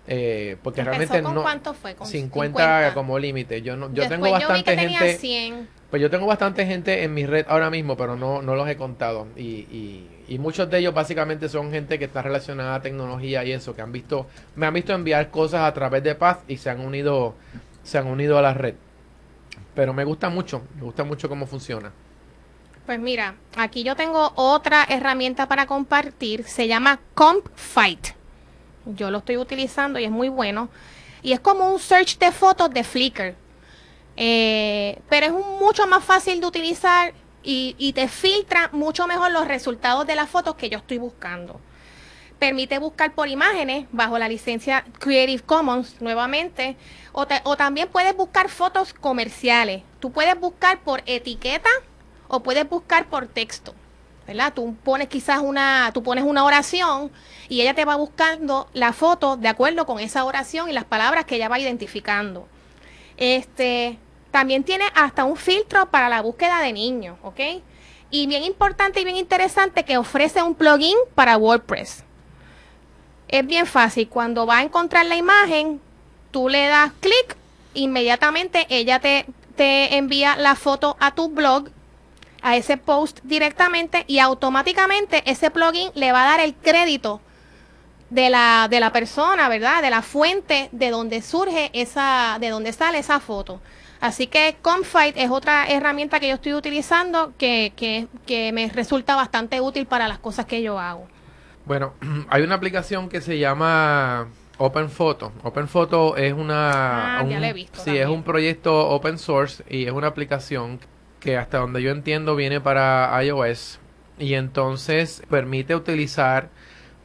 eh, porque realmente no. ¿Cuánto fue? 50, como límite. Yo no, yo tengo bastante gente. Pues yo tengo bastante gente en mi red ahora mismo, pero no, no los he contado. Y, y, muchos de ellos básicamente son gente que está relacionada a tecnología y eso, que han visto, me han visto enviar cosas a través de Paz y se han unido, se han unido a la red. Pero me gusta mucho, me gusta mucho cómo funciona. Pues mira, aquí yo tengo otra herramienta para compartir, se llama CompFight. Yo lo estoy utilizando y es muy bueno. Y es como un search de fotos de Flickr. Eh, pero es mucho más fácil de utilizar y, te filtra mucho mejor los resultados de las fotos que yo estoy buscando. Permite buscar por imágenes bajo la licencia Creative Commons nuevamente. O, o también puedes buscar fotos comerciales. Tú puedes buscar por etiqueta o puedes buscar por texto. ¿verdad? Tú pones quizás una, tú pones una oración y ella te va buscando la foto de acuerdo con esa oración y las palabras que ella va identificando. Este, también tiene hasta un filtro para la búsqueda de niños, ¿ok? Y bien importante y bien interesante que ofrece un plugin para WordPress. Es bien fácil, cuando va a encontrar la imagen, tú le das clic, inmediatamente ella te, te envía la foto a tu blog a ese post directamente y automáticamente ese plugin le va a dar el crédito de la, de la persona, ¿verdad? De la fuente de donde surge esa, de donde sale esa foto. Así que Confide es otra herramienta que yo estoy utilizando que, que, que me resulta bastante útil para las cosas que yo hago. Bueno, hay una aplicación que se llama Open Photo. Open Photo es una. Ah, ya he visto. Sí, es un proyecto open source y es una aplicación que hasta donde yo entiendo viene para iOS y entonces permite utilizar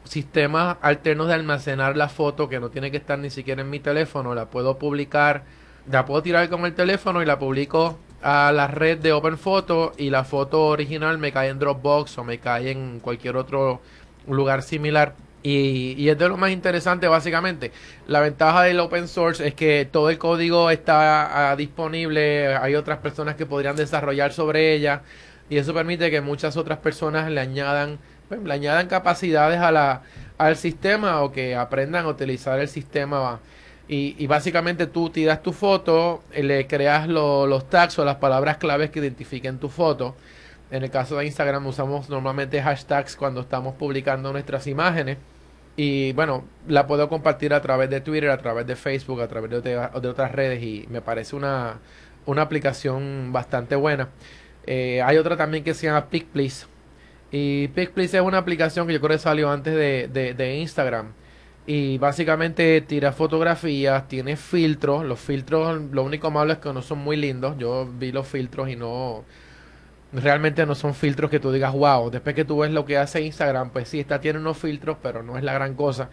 sistemas alternos de almacenar la foto que no tiene que estar ni siquiera en mi teléfono, la puedo publicar, la puedo tirar con el teléfono y la publico a la red de Open Photo y la foto original me cae en Dropbox o me cae en cualquier otro lugar similar y, es de lo más interesante básicamente. La ventaja del open source es que todo el código está ah, disponible, hay otras personas que podrían desarrollar sobre ella y eso permite que muchas otras personas le añadan, pues, le añadan capacidades a la, al sistema o que aprendan a utilizar el sistema. Y, y básicamente tú tiras tu foto, le creas los tags o las palabras claves que identifiquen tu foto en el caso de Instagram usamos normalmente hashtags cuando estamos publicando nuestras imágenes. Y bueno, la puedo compartir a través de Twitter, a través de Facebook, a través de, otras redes y me parece una, una aplicación bastante buena. Eh, hay otra también que se llama PicPlease Y PicPlease es una aplicación que yo creo que salió antes de, de, de Instagram. Y básicamente tira fotografías, tiene filtros. Los filtros, lo único malo es que no son muy lindos. Yo vi los filtros y no. Realmente no son filtros que tú digas, wow. Después que tú ves lo que hace Instagram, pues sí, está tiene unos filtros, pero no es la gran cosa.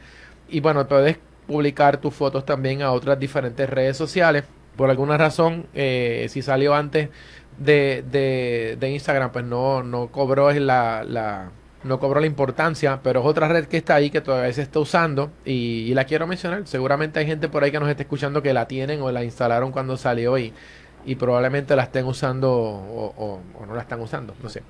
Y bueno, puedes publicar tus fotos también a otras diferentes redes sociales. Por alguna razón, eh, si salió antes de, de, de, Instagram, pues no, no cobró la, la, no cobró la importancia, pero es otra red que está ahí que todavía se está usando y, y, la quiero mencionar. Seguramente hay gente por ahí que nos está escuchando que la tienen o la instalaron cuando salió y, y probablemente la estén usando o, o, o no la están usando, no sé.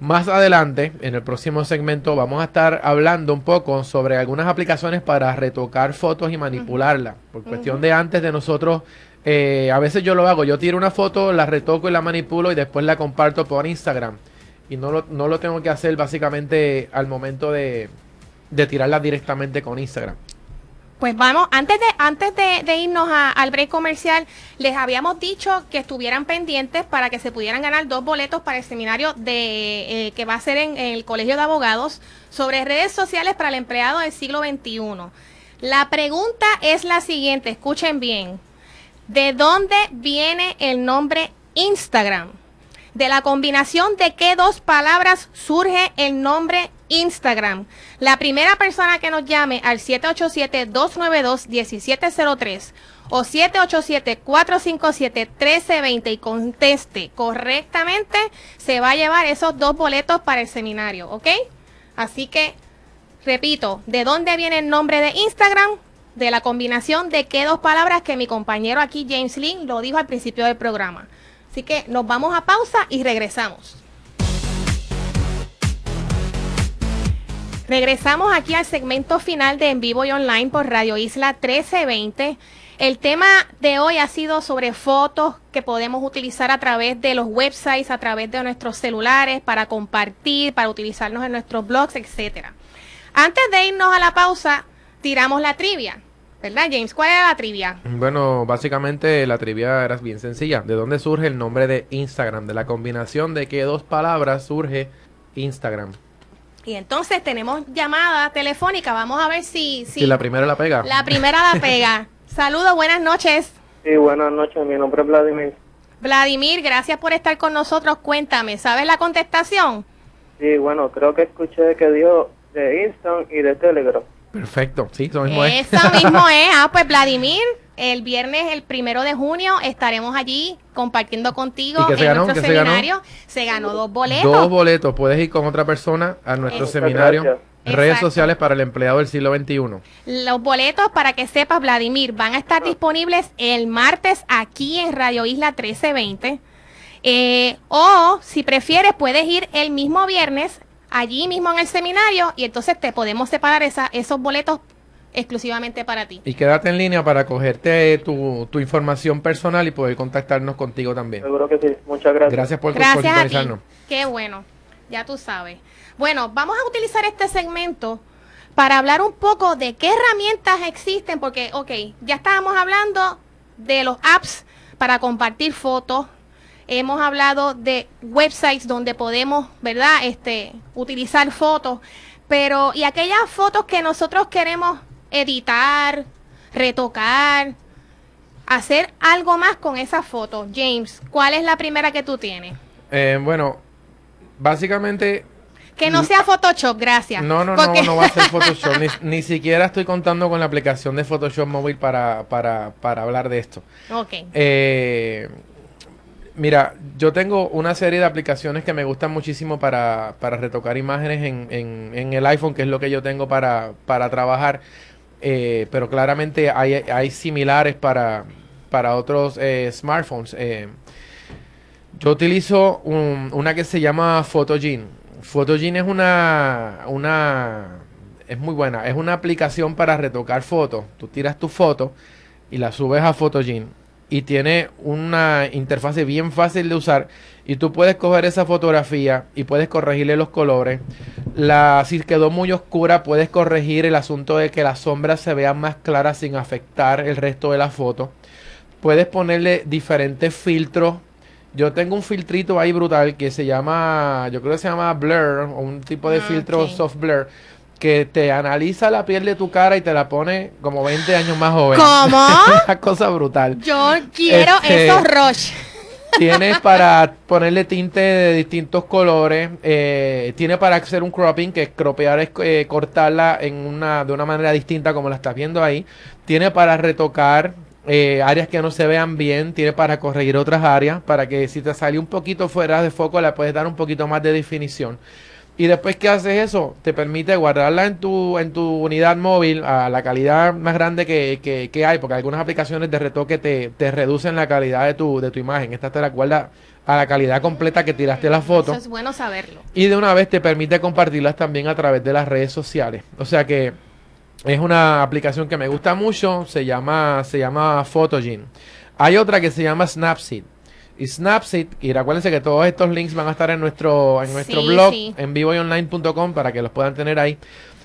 Más adelante, en el próximo segmento, vamos a estar hablando un poco sobre algunas aplicaciones para retocar fotos y manipularlas. Por cuestión de antes de nosotros, eh, a veces yo lo hago, yo tiro una foto, la retoco y la manipulo y después la comparto por Instagram. Y no lo, no lo tengo que hacer básicamente al momento de, de tirarla directamente con Instagram. Pues vamos, antes de, antes de, irnos a, al break comercial, les habíamos dicho que estuvieran pendientes para que se pudieran ganar dos boletos para el seminario de eh, que va a ser en, el Colegio de Abogados sobre redes sociales para el empleado del siglo XXI. La pregunta es la siguiente, escuchen bien. ¿De dónde viene el nombre Instagram? De la combinación de qué dos palabras surge el nombre Instagram. La primera persona que nos llame al 787-292-1703 o 787-457-1320 y conteste correctamente, se va a llevar esos dos boletos para el seminario, ¿ok? Así que, repito, ¿de dónde viene el nombre de Instagram? De la combinación de qué dos palabras que mi compañero aquí, James Lynn, lo dijo al principio del programa. Así que nos vamos a pausa y regresamos. Regresamos aquí al segmento final de En Vivo y Online por Radio Isla 1320. El tema de hoy ha sido sobre fotos que podemos utilizar a través de los websites, a través de nuestros celulares, para compartir, para utilizarnos en nuestros blogs, etcétera. Antes de irnos a la pausa, tiramos la trivia. ¿Verdad, James? ¿Cuál era la trivia? Bueno, básicamente la trivia era bien sencilla. ¿De dónde surge el nombre de Instagram? De la combinación de qué dos palabras surge Instagram. Y entonces tenemos llamada telefónica. Vamos a ver si... Si, si la primera la pega. La primera la pega. Saludos, buenas noches. Sí, buenas noches. Mi nombre es Vladimir. Vladimir, gracias por estar con nosotros. Cuéntame, ¿sabes la contestación? Sí, bueno, creo que escuché que dio de Instant y de Telegram. Perfecto, sí, eso mismo es. Eso mismo es. Ah, pues Vladimir, el viernes, el primero de junio, estaremos allí compartiendo contigo ¿Y qué se en ganó? nuestro ¿Qué se ganó? seminario. Se ganó dos boletos. Dos boletos. Puedes ir con otra persona a nuestro seminario. gracias. Redes Exacto. sociales para el empleado del siglo XXI. Los boletos, para que sepas, Vladimir, van a estar disponibles el martes aquí en Radio Isla 1320. Eh, o, si prefieres, puedes ir el mismo viernes, allí mismo en el seminario, y entonces te podemos separar esa, esos boletos exclusivamente para ti. Y quédate en línea para cogerte tu, tu información personal y poder contactarnos contigo también. Seguro que sí. Muchas gracias. Gracias por, por Gracias a ti. sintonizarnos. Qué bueno, ya tú sabes. Bueno, vamos a utilizar este segmento para hablar un poco de qué herramientas existen, porque, ok, ya estábamos hablando de los apps para compartir fotos. Hemos hablado de websites donde podemos, ¿verdad? Este, utilizar fotos. Pero, ¿y aquellas fotos que nosotros queremos editar, retocar, hacer algo más con esas fotos? James, ¿cuál es la primera que tú tienes? Eh, bueno, básicamente Que no sea Photoshop, gracias. No, no, Porque- no, no va a ser Photoshop. ni, ni siquiera estoy contando con la aplicación de Photoshop móvil para, para, para hablar de esto. ok. Eh, mira, yo tengo una serie de aplicaciones que me gustan muchísimo para, para retocar imágenes en, en, el iPhone, que es lo que yo tengo para, para trabajar. Eh, pero claramente hay, similares para, para otros eh, smartphones. Eh, yo utilizo un- una que se llama Photogene. Photogene es una, una, es muy buena. Es una aplicación para retocar fotos. Tú tiras tu foto y la subes a Photogene y tiene una interfase bien fácil de usar y tú puedes coger esa fotografía y puedes corregirle los colores. La, si quedó muy oscura, puedes corregir el asunto de que las sombras se vean más claras sin afectar el resto de la foto. Puedes ponerle diferentes filtros Yo tengo un filtrito ahí brutal que se llama, yo creo que se llama Blur, o un tipo de Ah, filtro soft blur, que te analiza la piel de tu cara y te la pone como 20 años más joven. ¿Cómo? Una cosa brutal. Yo quiero Este- esos rush. Tienes para ponerle tinte de distintos colores. eh, tiene para hacer un cropping, que cropear es eh, cortarla en una, de una manera distinta como la estás viendo ahí. Tiene para retocar eh, áreas que no se vean bien. Tiene para corregir otras áreas. Para que si te sale un poquito fuera de foco, le puedes dar un poquito más de definición. Y después que haces eso, te permite guardarla en tu, en tu unidad móvil a la calidad más grande que, que- que hay, porque algunas aplicaciones de retoque te, te reducen la calidad de tu, de tu imagen. Esta te la guarda a la calidad completa que tiraste la foto. Eso es bueno saberlo. Y de una vez te permite compartirlas también a través de las redes sociales. O sea que es una aplicación que me gusta mucho. Se llama, se llama Photogene. Hay otra que se llama Snapseed. Y Snapseed, y recuérdense que todos estos links van a estar en nuestro, en nuestro Sí, blog, sí. en vivoyonline.com, para que los puedan tener ahí.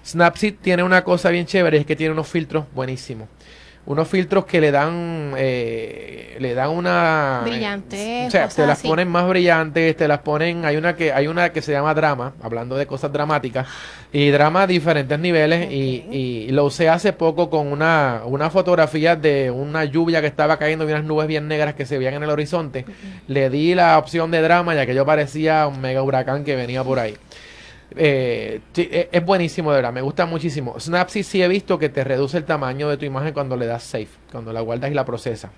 Snapseed tiene una cosa bien chévere, es que tiene unos filtros buenísimos. Unos filtros que le dan, eh, le dan una... Brillantez, o sea, te las así. ponen más brillantes, te las ponen, hay una que, hay una que se llama drama, hablando de cosas dramáticas, y drama a diferentes niveles, y, y lo usé hace poco con una, una fotografía de una lluvia que estaba cayendo y unas nubes bien negras que se veían en el horizonte. Le di la opción de drama, ya que yo parecía un mega huracán que venía por ahí. Eh, sí, e- es buenísimo, de verdad, me gusta muchísimo. Snapseed sí he visto que te reduce el tamaño de tu imagen cuando le das save, cuando la guardas y la procesa.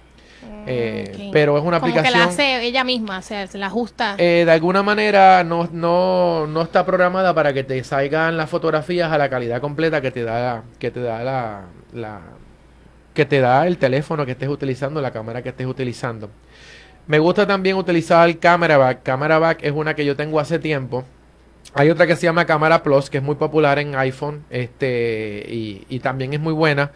Eh, Ok. Pero es una Como que aplicación... la hace ella misma, o sea, se la ajusta. Eh, de alguna manera no, no, no está programada para que te salgan las fotografías a la calidad completa que te da, que te da la, la- que te da el teléfono que estés utilizando, la cámara que estés utilizando. Me gusta también utilizar el Camera Back. Camera Back es una que yo tengo hace tiempo. Hay otra que se llama Cámara Plus, que es muy popular en iPhone, este, y, también es muy buena.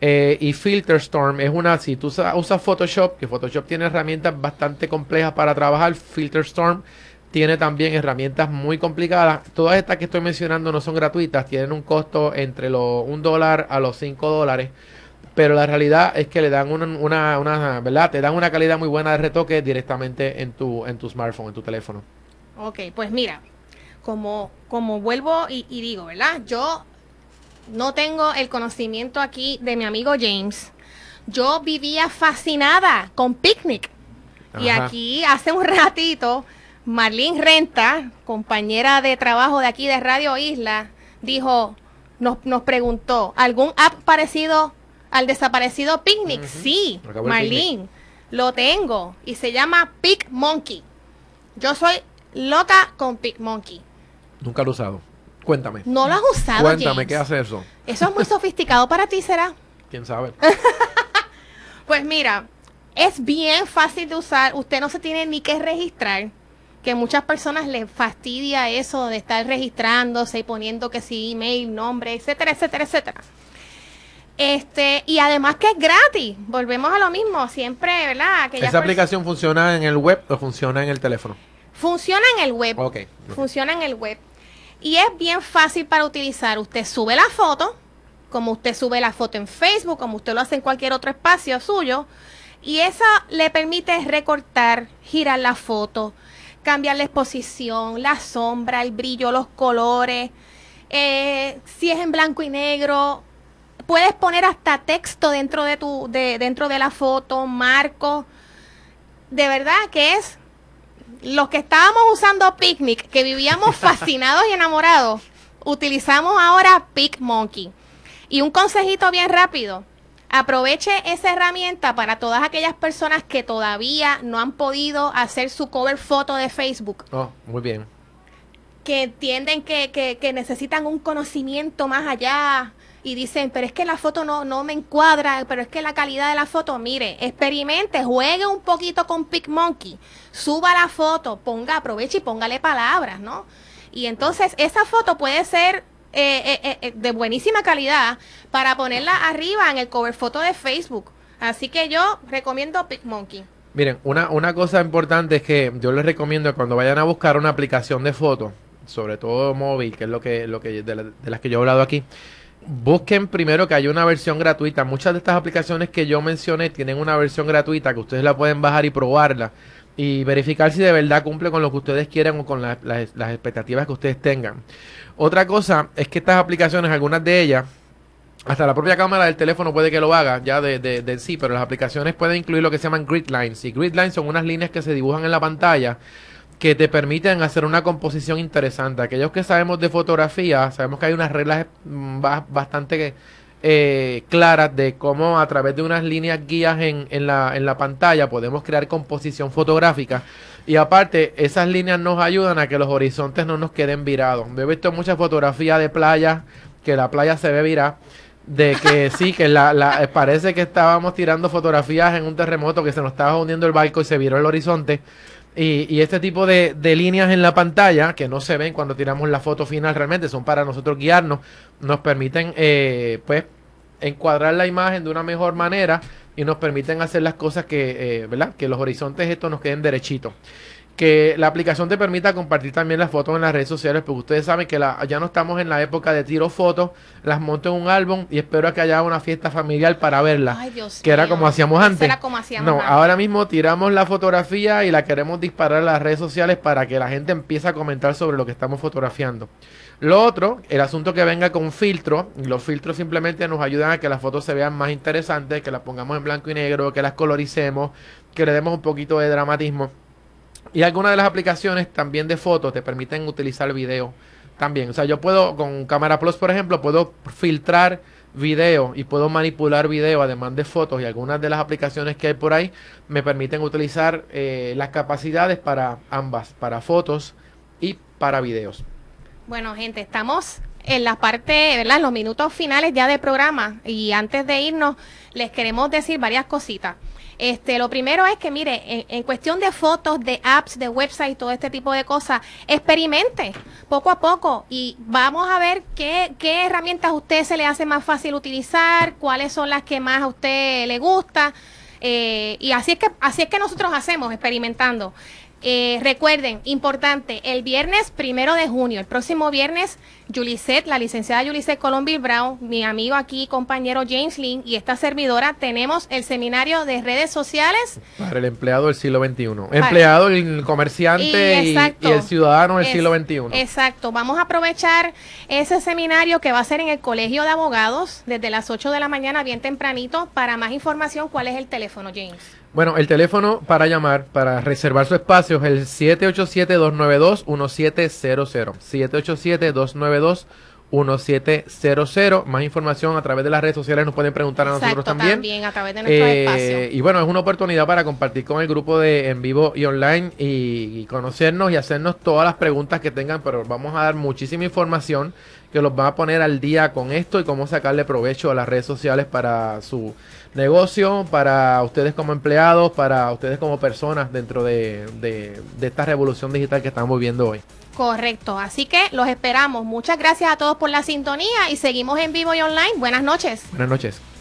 Eh, y Filter Storm es una, si tú usa- usas Photoshop, que Photoshop tiene herramientas bastante complejas para trabajar, Filter Storm tiene también herramientas muy complicadas. Todas estas que estoy mencionando no son gratuitas, tienen un costo entre los un dólar a los 5 dólares. Pero la realidad es que le dan una, una, una- ¿verdad? Te dan una calidad muy buena de retoque directamente en tu, en tu smartphone, en tu teléfono. Ok, pues mira, como, como vuelvo y, y digo, ¿verdad? Yo no tengo el conocimiento aquí de mi amigo James. Yo vivía fascinada con Picnic. Y aquí hace un ratito, Marlene Renta, compañera de trabajo de aquí de Radio Isla, dijo, nos, nos preguntó, ¿algún app parecido al desaparecido Picnic? Sí, Marlene, lo tengo y se llama Pic Monkey. Yo soy loca con Pic Monkey. Nunca lo he usado. Cuéntame. ¿No lo has usado, Cuéntame, James? ¿qué hace eso? Eso es muy sofisticado para ti, ¿será? ¿Quién sabe? Pues mira, es bien fácil de usar. Usted no se tiene ni que registrar. Que muchas personas les fastidia eso de estar registrándose y poniendo que sí, email, nombre, etcétera, etcétera, etcétera. Este, y además que es gratis. Volvemos a lo mismo, siempre, ¿verdad? Aquellas ¿Esa aplicación funciona en el web o funciona en el teléfono? Funciona en el web. Ok. Funciona en el web. Y es bien fácil para utilizar. Usted sube la foto, como usted sube la foto en Facebook, como usted lo hace en cualquier otro espacio suyo. Y esa le permite recortar, girar la foto, cambiar la exposición, la sombra, el brillo, los colores. Eh, si es en blanco y negro, puedes poner hasta texto dentro de tu, de, dentro de la foto, marco. De verdad que es los que estábamos usando Picnic, que vivíamos fascinados y enamorados, utilizamos ahora PicMonkey. Y un consejito bien rápido. Aproveche esa herramienta para todas aquellas personas que todavía no han podido hacer su cover foto de Facebook, Oh, muy bien. que entienden que, que- que necesitan un conocimiento más allá y dicen, pero es que la foto no, no me encuadra, pero es que la calidad de la foto, mire, experimente, juegue un poquito con PicMonkey, suba la foto, ponga, aproveche y póngale palabras, ¿no? Y entonces esa foto puede ser eh, eh, eh, eh, de buenísima calidad para ponerla arriba en el cover foto de Facebook. Así que yo recomiendo PicMonkey. Miren, una, una cosa importante es que yo les recomiendo cuando vayan a buscar una aplicación de fotos, sobre todo móvil, que es lo que, lo que de las que yo he hablado aquí, busquen primero que haya una versión gratuita. Muchas de estas aplicaciones que yo mencioné tienen una versión gratuita que ustedes la pueden bajar y probarla. y verificar si de verdad cumple con lo que ustedes quieren o con la- las- expectativas que ustedes tengan. Otra cosa es que estas aplicaciones, algunas de ellas, hasta la propia cámara del teléfono puede que lo haga ya de, de, de sí, pero las aplicaciones pueden incluir lo que se llaman grid lines. Y grid lines son unas líneas que se dibujan en la pantalla que te permiten hacer una composición interesante. Aquellos que sabemos de fotografía, sabemos que hay unas reglas mm, ba- bastante eh, claras de cómo a través de unas líneas guías en, en, la, en la pantalla podemos crear composición fotográfica. Y aparte, esas líneas nos ayudan a que los horizontes no nos queden virados. Yo he visto muchas fotografías de playa, que la playa se ve virada de que sí, que la, la- eh, parece que estábamos tirando fotografías en un terremoto que se nos estaba hundiendo el barco y se viró el horizonte. Y, y este tipo de, líneas en la pantalla, que no se ven cuando tiramos la foto final realmente, son para nosotros guiarnos, nos permiten eh, pues encuadrar la imagen de una mejor manera y nos permiten hacer las cosas que, eh, ¿verdad? Que los horizontes estos nos queden derechitos que la aplicación te permita compartir también las fotos en las redes sociales, porque ustedes saben que la- ya no estamos en la época de tiro fotos, las monto en un álbum y espero que haya una fiesta familiar para verlas, Ay, Dios que era como hacíamos antes. era como hacíamos no, antes. ahora mismo tiramos la fotografía y la queremos disparar a las redes sociales para que la gente empiece a comentar sobre lo que estamos fotografiando. Lo otro, el asunto que venga con filtro, y los filtros simplemente nos ayudan a que las fotos se vean más interesantes, que las pongamos en blanco y negro, que las coloricemos, que le demos un poquito de dramatismo. Y algunas de las aplicaciones también de fotos te permiten utilizar video también. O sea, yo puedo con Cámara Plus, por ejemplo, puedo filtrar video y puedo manipular video además de fotos y algunas de las aplicaciones que hay por ahí me permiten utilizar eh, las capacidades para ambas, para fotos y para videos. Bueno, gente, estamos en la parte, ¿verdad? En los minutos finales ya del programa y antes de irnos les queremos decir varias cositas. Este, lo primero es que, mire, en, cuestión de fotos, de apps, de website, todo este tipo de cosas, experimente poco a poco y vamos a ver qué, qué herramientas a usted se le hace más fácil utilizar, cuáles son las que más a usted le gusta. eh, y así es que así es que nosotros hacemos, experimentando. Eh, recuerden, importante, el viernes primero de junio, el próximo viernes, Yulisette, la licenciada Yulisette Colombi Brown, mi amigo aquí, compañero James Lynn y esta servidora, tenemos el seminario de redes sociales. Para el empleado del siglo XXI. Empleado, el comerciante Y y, exacto. y el ciudadano del Es- siglo XXI. Exacto, vamos a aprovechar ese seminario que va a ser en el Colegio de Abogados desde las 8 de la mañana, bien tempranito. Para más información, ¿cuál es el teléfono, James? Bueno, el teléfono para llamar, para reservar su espacio es el 787-292-1700. 787-292-1700. Más información a través de las redes sociales nos pueden preguntar a nosotros Exacto, también. a través de nuestro Eh, espacio. y bueno, es una oportunidad para compartir con el grupo de en vivo y online y, y conocernos y hacernos todas las preguntas que tengan, pero vamos a dar muchísima información que los va a poner al día con esto y cómo sacarle provecho a las redes sociales para su negocio, para ustedes como empleados, para ustedes como personas dentro de, de- de esta revolución digital que estamos viviendo hoy. Correcto, así que los esperamos. Muchas gracias a todos por la sintonía y seguimos en vivo y online. Buenas noches. Buenas noches.